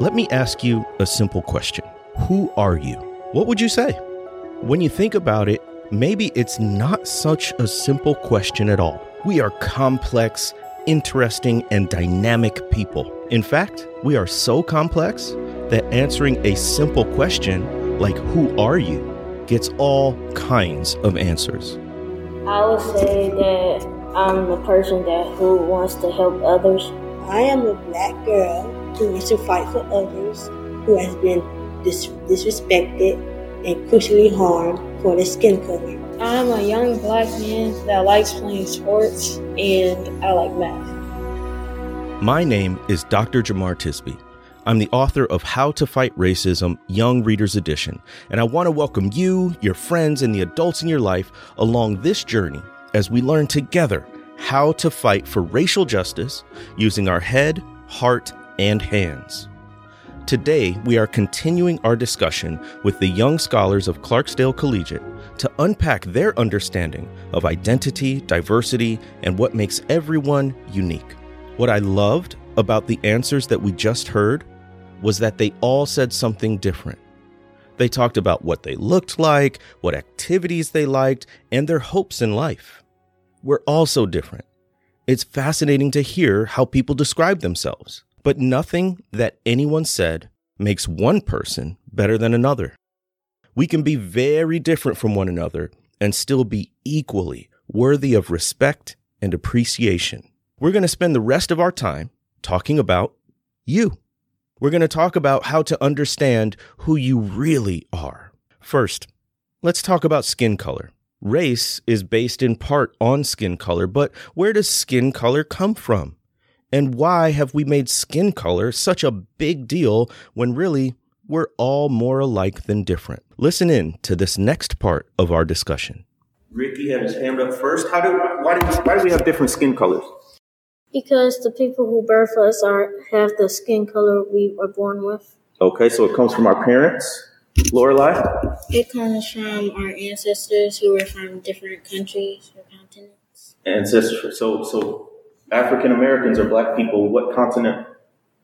Let me ask you a simple question Who are you? What would you say? When you think about it, maybe it's not such a simple question at all. We are complex, interesting, and dynamic people. In fact, we are so complex that answering a simple question like, Who are you? gets all kinds of answers. I would say that I'm the person that who wants to help others. I am a black girl who wants to fight for others, who has been dis- disrespected and crucially harmed for their skin color. I'm a young black man that likes playing sports and I like math. My name is Dr. Jemar Tisby. I'm the author of How to Fight Racism Young Readers Edition, and I want to welcome you, your friends, and the adults in your life along this journey as we learn together how to fight for racial justice using our head, heart, and hands. Today, we are continuing our discussion with the young scholars of Clarksdale Collegiate to unpack their understanding of identity, diversity, and what makes everyone unique. What I loved about the answers that we just heard was that they all said something different. They talked about what they looked like, what activities they liked, and their hopes in life. We're all so different. It's fascinating to hear how people describe themselves, but nothing that anyone said makes one person better than another. We can be very different from one another and still be equally worthy of respect and appreciation. We're going to spend the rest of our time talking about you. We're going to talk about how to understand who you really are. First, let's talk about skin color. Race is based in part on skin color, but where does skin color come from? And why have we made skin color such a big deal when really we're all more alike than different? Listen in to this next part of our discussion. Ricky had his hand up first. How do why do why do we have different skin colors? Because the people who birth us are have the skin color we were born with. Okay, so it comes from our parents. Lorelai? It comes from our ancestors who were from different countries or continents. Ancestors. So so African Americans or black people, what continent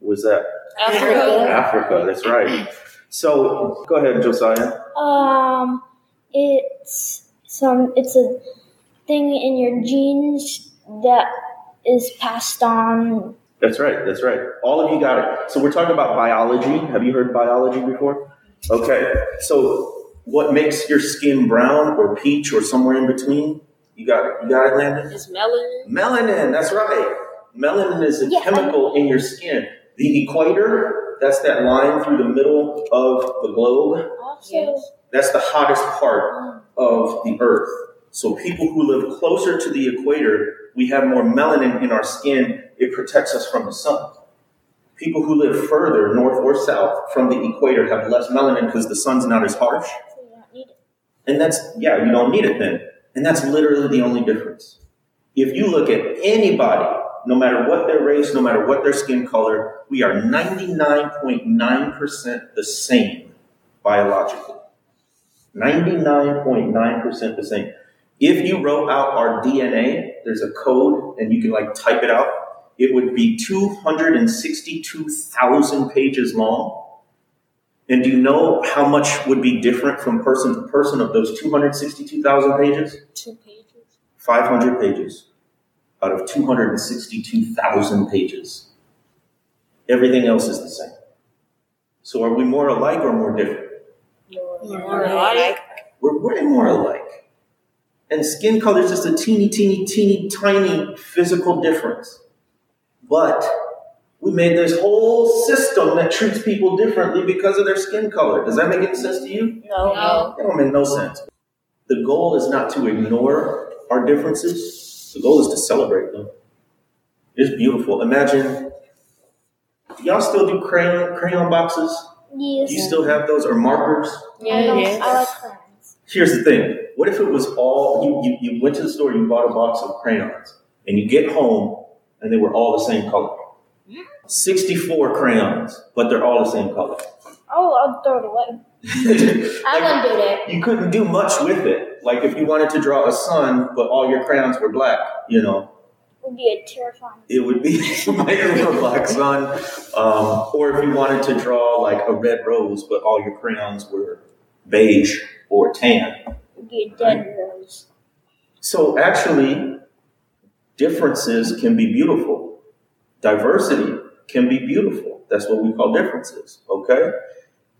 was that? Africa. Africa, that's right. So go ahead, Josiah. Um, it's some. It's a thing in your genes that is passed on. That's right, that's right. All of you got it. So we're talking about biology. Have you heard biology before? Okay. So what makes your skin brown or peach or somewhere in between? You got it. You got it, Landon? It's melanin. Melanin, that's right. Melanin is a Yeah. chemical in your skin. The equator, that's that line through the middle of the globe. Also, Yes. That's the hottest part mm. of the earth. So people who live closer to the equator, we have more melanin in our skin. It protects us from the sun. People who live further, north or south, from the equator have less melanin because the sun's not as harsh. so you don't need it. And that's, yeah, you don't need it then. And that's literally the only difference. If you look at anybody, no matter what their race, no matter what their skin color, we are 99.9% the same biologically. 99.9% the same. If you wrote out our DNA, there's a code and you can like type it out, it would be 262,000 pages long. And do you know how much would be different from person to person of those 262,000 pages? Two pages. 500 pages out of 262,000 pages. Everything else is the same. So are we more alike or more different? More alike. We're way more alike. And skin color is just a teeny, teeny, teeny, tiny physical difference. But we made this whole system that treats people differently because of their skin color. Does that make any sense to you? No, No. That don't make no sense. The goal is not to ignore our differences. The goal is to celebrate them. It's beautiful. Imagine, do y'all still do crayon crayon boxes? Yes. Do you still have those or markers? I, don't, Yes. I like crayons. Here's the thing. What if it was all you, you, you went to the store, you bought a box of crayons, and you get home and they were all the same color? 64 crayons, but they're all the same color. Oh, I'll throw it away. I wouldn't do that. you couldn't do much with it. Like if you wanted to draw a sun, but all your crayons were black, you know, would be a terrifying. It would be a black sun. Um, or if you wanted to draw like a red rose, but all your crayons were beige or tan. It would be a dead rose. So actually, differences can be beautiful. Diversity can be beautiful. That's what we call differences. Okay?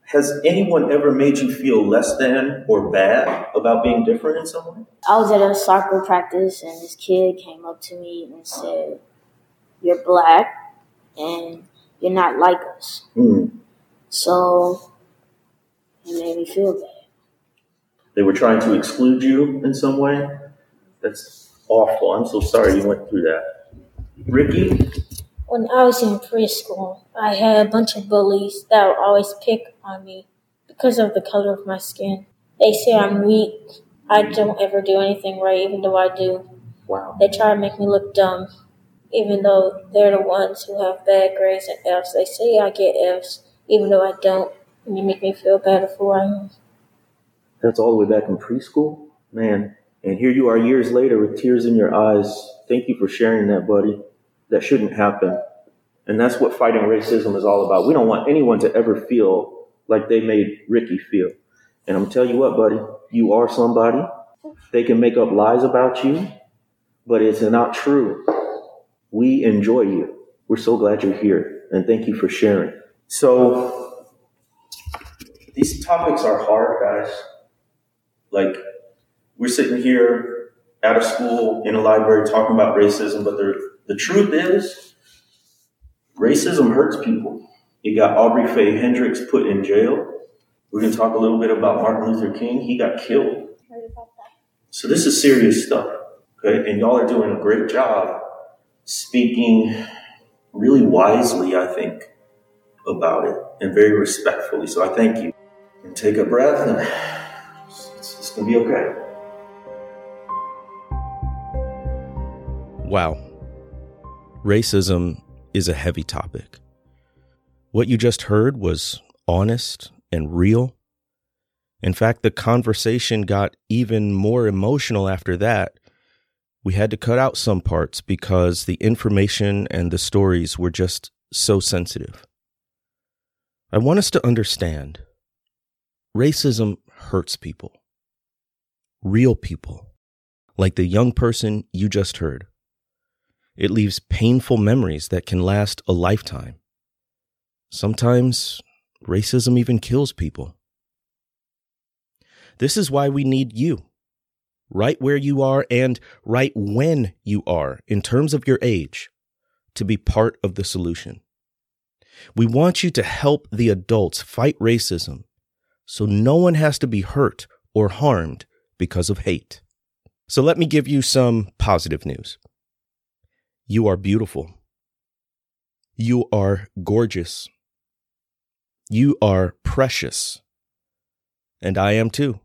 Has anyone ever made you feel less than or bad about being different in some way? I was at a soccer practice and this kid came up to me and said, You're black and you're not like us. Mm. So it made me feel bad. They were trying to exclude you in some way? That's awful. I'm so sorry you went through that. Ricky? When I was in preschool, I had a bunch of bullies that would always pick on me because of the color of my skin. They say I'm weak. I don't ever do anything right, even though I do. Wow. They try to make me look dumb, even though they're the ones who have bad grades and Fs. They say I get Fs, even though I don't, and they make me feel bad for who I am. That's all the way back in preschool? Man. And here you are years later with tears in your eyes. Thank you for sharing that, buddy. That shouldn't happen. And that's what fighting racism is all about. We don't want anyone to ever feel like they made Ricky feel. And I'm telling you what, buddy, you are somebody. They can make up lies about you, but it's not true. We enjoy you. We're so glad you're here. And thank you for sharing. So, these topics are hard, guys. Like, we're sitting here at a school in a library talking about racism, but the, the truth is, racism hurts people. It got Audrey Faye Hendricks put in jail. We're going to talk a little bit about Martin Luther King. He got killed. So this is serious stuff. Okay. And y'all are doing a great job speaking really wisely, I think, about it and very respectfully. So I thank you. And take a breath and it's, it's going to be okay. Wow. Racism is a heavy topic. What you just heard was honest and real. In fact, the conversation got even more emotional after that. We had to cut out some parts because the information and the stories were just so sensitive. I want us to understand racism hurts people, real people, like the young person you just heard. It leaves painful memories that can last a lifetime. Sometimes racism even kills people. This is why we need you, right where you are and right when you are in terms of your age, to be part of the solution. We want you to help the adults fight racism so no one has to be hurt or harmed because of hate. So let me give you some positive news. You are beautiful. You are gorgeous. You are precious. And I am too.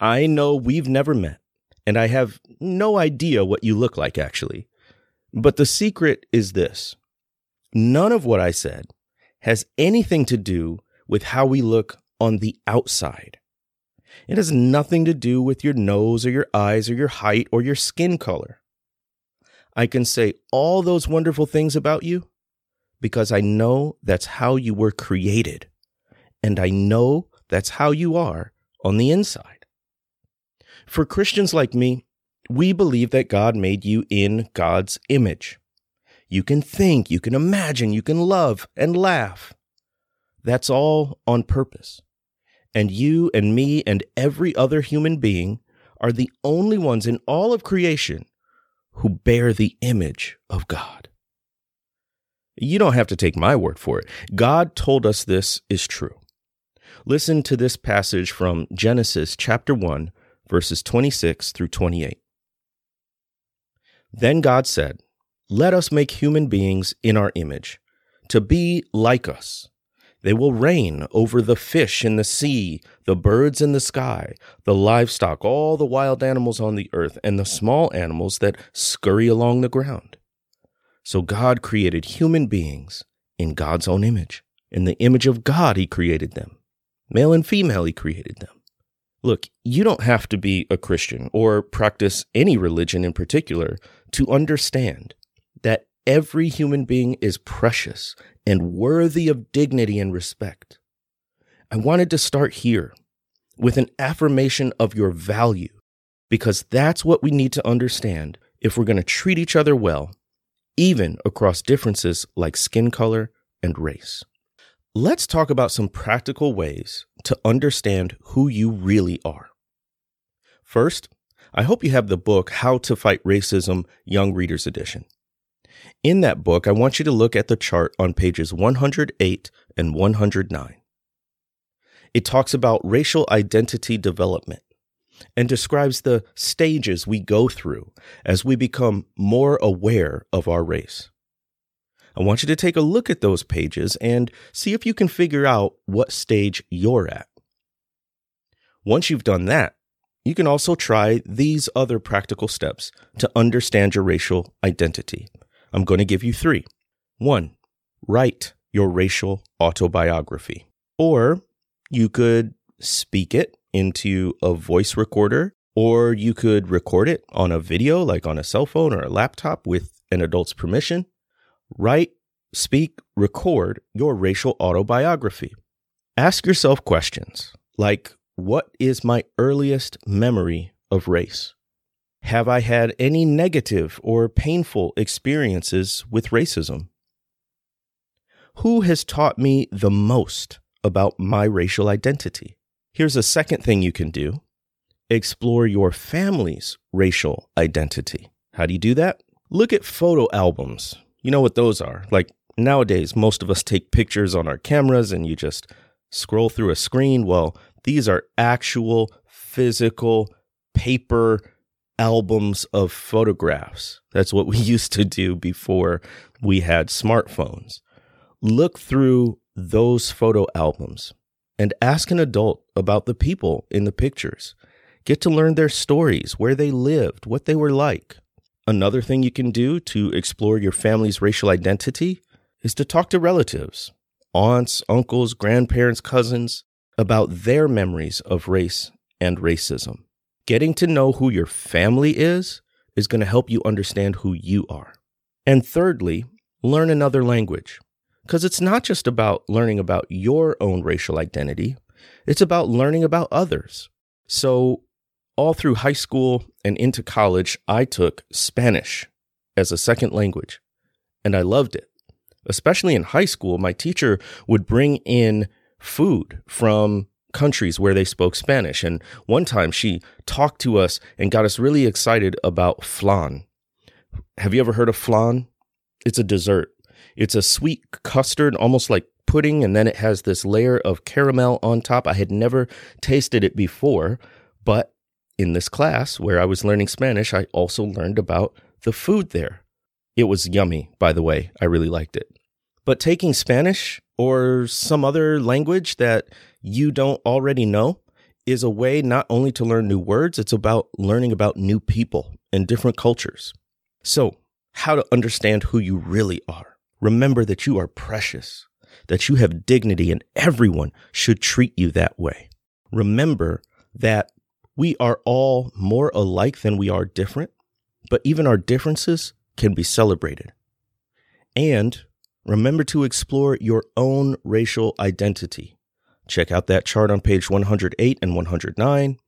I know we've never met, and I have no idea what you look like actually. But the secret is this none of what I said has anything to do with how we look on the outside. It has nothing to do with your nose or your eyes or your height or your skin color. I can say all those wonderful things about you because I know that's how you were created. And I know that's how you are on the inside. For Christians like me, we believe that God made you in God's image. You can think, you can imagine, you can love and laugh. That's all on purpose. And you and me and every other human being are the only ones in all of creation who bear the image of God. You don't have to take my word for it. God told us this is true. Listen to this passage from Genesis chapter 1, verses 26 through 28. Then God said, Let us make human beings in our image, to be like us. They will reign over the fish in the sea, the birds in the sky, the livestock, all the wild animals on the earth, and the small animals that scurry along the ground. So God created human beings in God's own image. In the image of God, He created them. Male and female, He created them. Look, you don't have to be a Christian or practice any religion in particular to understand every human being is precious and worthy of dignity and respect. I wanted to start here with an affirmation of your value because that's what we need to understand if we're going to treat each other well, even across differences like skin color and race. Let's talk about some practical ways to understand who you really are. First, I hope you have the book How to Fight Racism Young Readers Edition. In that book, I want you to look at the chart on pages 108 and 109. It talks about racial identity development and describes the stages we go through as we become more aware of our race. I want you to take a look at those pages and see if you can figure out what stage you're at. Once you've done that, you can also try these other practical steps to understand your racial identity. I'm going to give you three. One, write your racial autobiography. Or you could speak it into a voice recorder, or you could record it on a video, like on a cell phone or a laptop with an adult's permission. Write, speak, record your racial autobiography. Ask yourself questions like What is my earliest memory of race? Have I had any negative or painful experiences with racism? Who has taught me the most about my racial identity? Here's a second thing you can do explore your family's racial identity. How do you do that? Look at photo albums. You know what those are. Like nowadays, most of us take pictures on our cameras and you just scroll through a screen. Well, these are actual physical paper albums of photographs. That's what we used to do before we had smartphones. Look through those photo albums and ask an adult about the people in the pictures. Get to learn their stories, where they lived, what they were like. Another thing you can do to explore your family's racial identity is to talk to relatives, aunts, uncles, grandparents, cousins about their memories of race and racism. Getting to know who your family is is going to help you understand who you are. And thirdly, learn another language. Because it's not just about learning about your own racial identity, it's about learning about others. So, all through high school and into college, I took Spanish as a second language, and I loved it. Especially in high school, my teacher would bring in food from countries where they spoke Spanish. And one time she talked to us and got us really excited about flan. Have you ever heard of flan? It's a dessert. It's a sweet custard, almost like pudding, and then it has this layer of caramel on top. I had never tasted it before, but in this class where I was learning Spanish, I also learned about the food there. It was yummy, by the way. I really liked it. But taking Spanish or some other language that you don't already know is a way not only to learn new words, it's about learning about new people and different cultures. So, how to understand who you really are. Remember that you are precious, that you have dignity, and everyone should treat you that way. Remember that we are all more alike than we are different, but even our differences can be celebrated. And remember to explore your own racial identity. Check out that chart on page 108 and 109.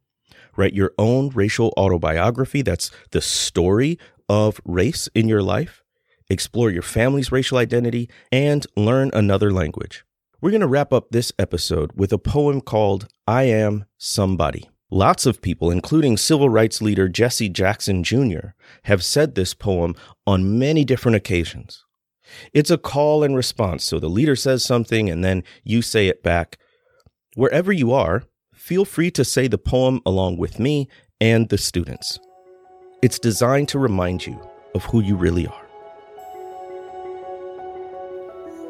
Write your own racial autobiography. That's the story of race in your life explore your family's racial identity, and learn another language. We're going to wrap up this episode with a poem called I Am Somebody. Lots of people, including civil rights leader Jesse Jackson Jr., have said this poem on many different occasions. It's a call and response. So the leader says something and then you say it back. Wherever you are, feel free to say the poem along with me and the students. It's designed to remind you of who you really are.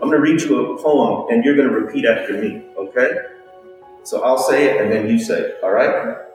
I'm going to read you a poem and you're going to repeat after me, okay? So I'll say it and then you say it, all right?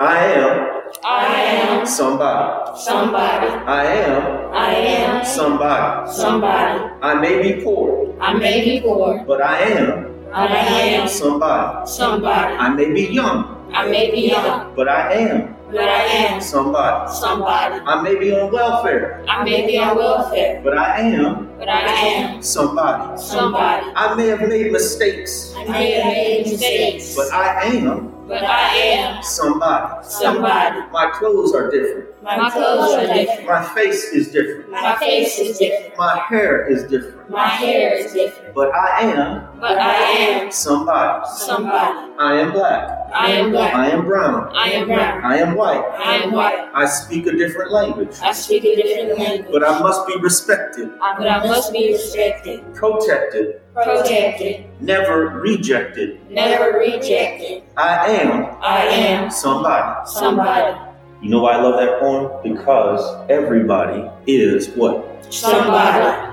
I am. I am somebody. Somebody. I am. I am somebody. Somebody. I may be poor. I may be poor. But I am. But I am somebody. Somebody. I may be young. I may be young. But I am. but I am somebody. somebody. I may be on welfare, I may be on welfare, but I am but I am somebody. somebody. I may have made mistakes, I may have made mistakes, but I am but I am somebody. somebody. My clothes are different. My clothes are different. My face is different. My face is different. My hair is different. My hair is different. But I am But I am somebody. somebody. I am black. I am black. I am brown. I am brown. I am white. I am white. I speak a different language. I speak a different language. But I must be respected, But I must be respected, protected, protected, never rejected. never rejected. I am I am somebody. somebody. You know why I love that poem? Because everybody is what? Somebody.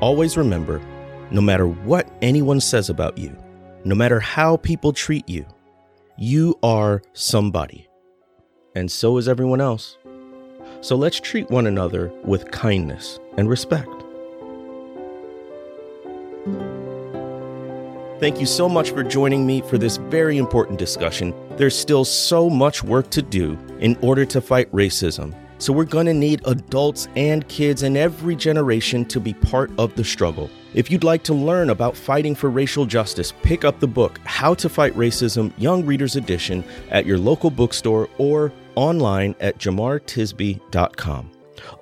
Always remember no matter what anyone says about you, no matter how people treat you, you are somebody. And so is everyone else. So let's treat one another with kindness and respect. Thank you so much for joining me for this very important discussion. There's still so much work to do in order to fight racism. So, we're going to need adults and kids in every generation to be part of the struggle. If you'd like to learn about fighting for racial justice, pick up the book How to Fight Racism Young Readers Edition at your local bookstore or online at jemartisby.com.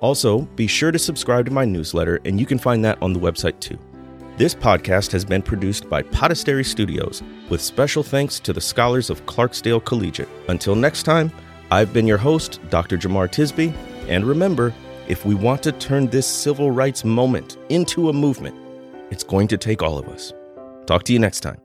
Also, be sure to subscribe to my newsletter, and you can find that on the website too. This podcast has been produced by Podastery Studios, with special thanks to the scholars of Clarksdale Collegiate. Until next time, I've been your host, Dr. Jemar Tisby, and remember, if we want to turn this civil rights moment into a movement, it's going to take all of us. Talk to you next time.